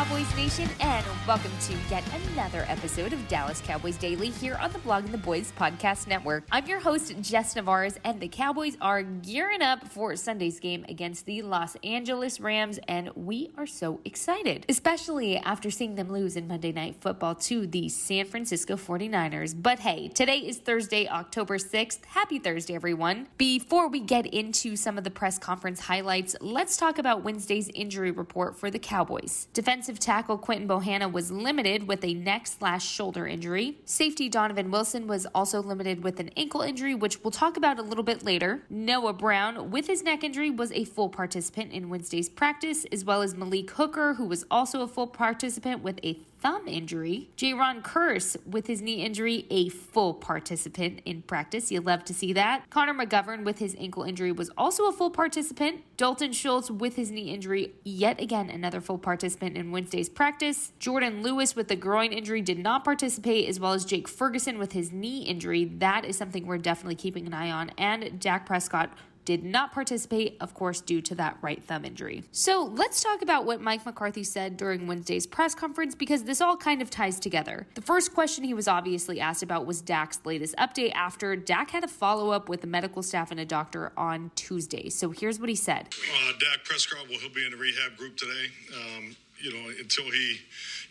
Cowboys Nation, and welcome to yet another episode of Dallas Cowboys Daily here on the Blogging the Boys Podcast Network. I'm your host, Jess Nevarez, and the Cowboys are gearing up for Sunday's game against the Los Angeles Rams, and we are so excited, especially after seeing them lose in Monday Night Football to the San Francisco 49ers. But hey, today is Thursday, October 6th. Happy Thursday, everyone. Before we get into some of the press conference highlights, let's talk about Wednesday's injury report for the Cowboys. Defensive tackle Quinton Bohanna was limited with a neck slash shoulder injury. Safety Donovan Wilson was also limited with an ankle injury, which we'll talk about a little bit later. Noah Brown, with his neck injury, was a full participant in Wednesday's practice, as well as Malik Hooker, who was also a full participant with a thumb injury. Jayron Kearse, with his knee injury, a full participant in practice. You love to see that. Connor McGovern, with his ankle injury, was also a full participant. Dalton Schultz, with his knee injury, yet again another full participant in Wednesday's practice. Jourdan Lewis, with the groin injury, did not participate, as well as Jake Ferguson, with his knee injury. That is something we're definitely keeping an eye on. And Dak Prescott did not participate, of course, due to that right thumb injury. So let's talk about what Mike McCarthy said during Wednesday's press conference because this all kind of ties together. The first question he was obviously asked about was Dak's latest update after Dak had a follow up with the medical staff and a doctor on Tuesday. So here's what he said uh, Dak Prescott, well, he'll be in the rehab group today. Um, you know, until he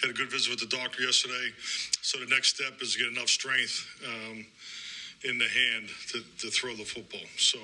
had a good visit with the doctor yesterday. So the next step is to get enough strength. Um, in the hand to, to throw the football. So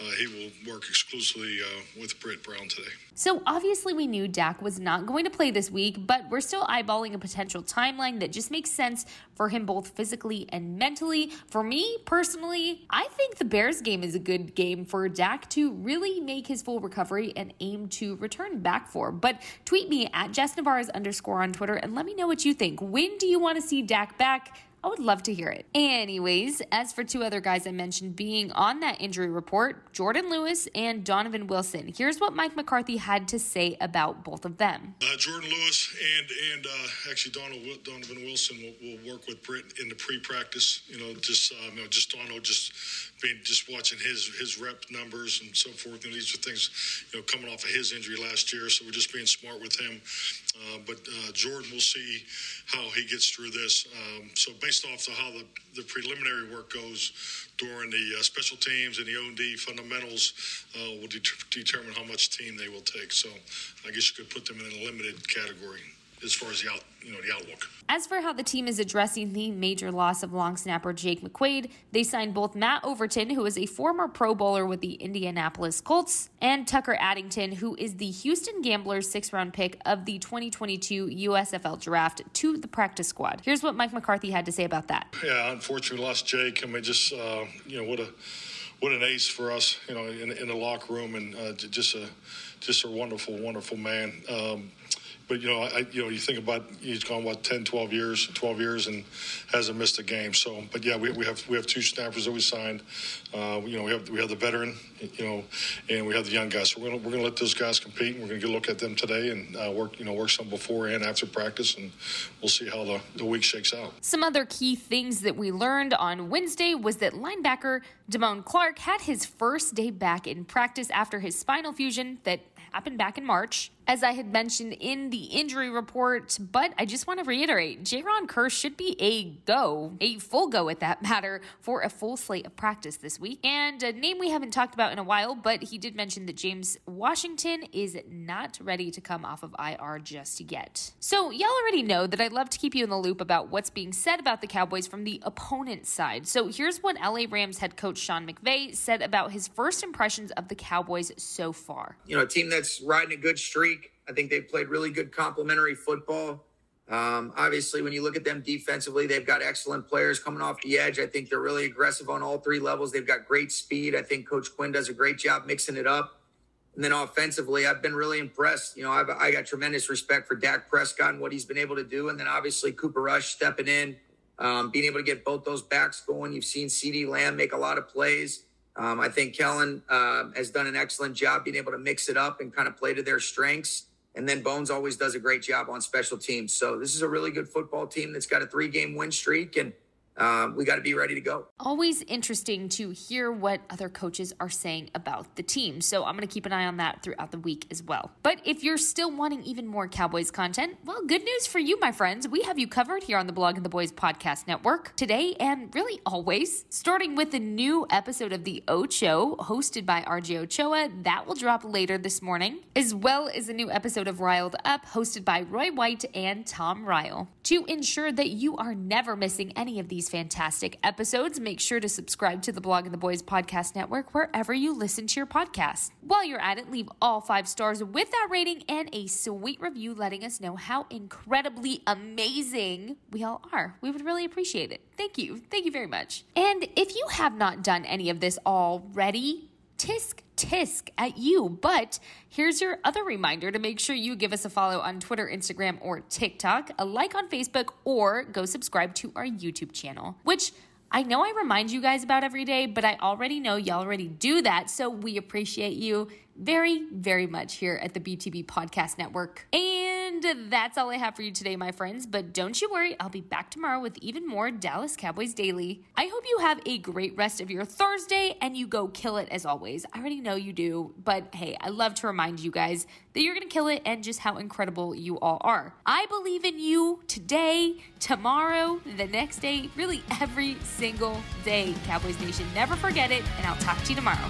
uh, he will work exclusively uh, with Britt Brown today. So obviously, we knew Dak was not going to play this week, but we're still eyeballing a potential timeline that just makes sense for him both physically and mentally. For me personally, I think the Bears game is a good game for Dak to really make his full recovery and aim to return back for. But tweet me at Jess Nevarez underscore on Twitter and let me know what you think. When do you want to see Dak back? I would love to hear it. Anyways, as for two other guys I mentioned being on that injury report, Jourdan Lewis and Donovan Wilson. Here's what Mike McCarthy had to say about both of them. Uh, Jourdan Lewis and and uh, actually Donald, Donovan Wilson will, will, work with Britt in the pre-practice. You know, just um, you know, just Donald just being just watching his his rep numbers and so forth. These are things you know coming off of his injury last year, so we're just being smart with him. Uh, but uh, Jourdan, we'll see how he gets through this. Um, so based off of how the, the preliminary work goes during the uh, special teams and the O&D fundamentals, uh, will de- determine how much team they will take. So I guess you could put them in a limited category as far as the out, you know, the outlook. As for how the team is addressing the major loss of long snapper Jake McQuaide, they signed both Matt Overton, who is a former Pro Bowler with the Indianapolis Colts, and Tucker Addington, who is the Houston Gamblers six round pick of the 2022 USFL draft, to the practice squad. Here's what Mike McCarthy had to say about that. Yeah, unfortunately, lost Jake. I mean, just, uh, you know, what a what an ace for us, you know, in, in the locker room, and uh, just a just a wonderful, wonderful man. Um, but you know, I, you know, you think about he's gone what 10, 12 years, 12 years, and hasn't missed a game. So, but yeah, we, we have we have two snappers that we signed. Uh, you know, we have we have the veteran, you know, and we have the young guys. So we're gonna we're gonna let those guys compete. And we're gonna get a look at them today and uh, work you know work some before and after practice, and we'll see how the the week shakes out. Some other key things that we learned on Wednesday was that linebacker Damone Clark had his first day back in practice after his spinal fusion that happened back in March as I had mentioned in the injury report. But I just want to reiterate Jayron Kearse should be a go, a full go at that matter, for a full slate of practice this week. And a name we haven't talked about in a while, but he did mention that James Washington is not ready to come off of IR just yet. So, y'all already know that I love to keep you in the loop about what's being said about the Cowboys from the opponent's side. So, here's what LA Rams head coach Sean McVay said about his first impressions of the Cowboys so far. You know, a team that's riding a good streak I think they've played really good complementary football. Um, obviously, when you look at them defensively, they've got excellent players coming off the edge. I think they're really aggressive on all three levels. They've got great speed. I think Coach Quinn does a great job mixing it up. And then offensively, I've been really impressed. You know, I've, I got tremendous respect for Dak Prescott and what he's been able to do. And then obviously Cooper Rush stepping in, um, being able to get both those backs going. You've seen CeeDee Lamb make a lot of plays. Um, I think Kellen uh, has done an excellent job being able to mix it up and kind of play to their strengths. And then Bones always does a great job on special teams. So this is a really good football team that's got a three game win streak. And um, we got to be ready to go. Always interesting to hear what other coaches are saying about the team. So I'm going to keep an eye on that throughout the week as well. But if you're still wanting even more Cowboys content, well, good news for you, my friends. We have you covered here on the Blogging the Boys Podcast Network today and really always, starting with a new episode of The Ocho hosted by RJ Ochoa. That will drop later this morning, as well as a new episode of Riled Up hosted by Roy White and Tom Ryle. To ensure that you are never missing any of these fantastic episodes, make sure to subscribe to the Blogging the Boys Podcast Network wherever you listen to your podcast. While you're at it, leave all five stars with that rating and a sweet review letting us know how incredibly amazing we all are. We would really appreciate it. Thank you. Thank you very much. And if you have not done any of this already, tisk tisk at you. But here's your other reminder to make sure you give us a follow on Twitter, Instagram, or TikTok, a like on Facebook, or go subscribe to our YouTube channel, which I know I remind you guys about every day, but I already know y'all already do that. So we appreciate you very, very much here at the BTB Podcast Network. And that's all I have for you today, my friends. But don't you worry, I'll be back tomorrow with even more Dallas Cowboys Daily. I hope you have a great rest of your Thursday and you go kill it as always. I already know you do, but hey, I love to remind you guys that you're gonna kill it and just how incredible you all are. I believe in you today, tomorrow, the next day, really every single day, Cowboys Nation. Never forget it, and I'll talk to you tomorrow.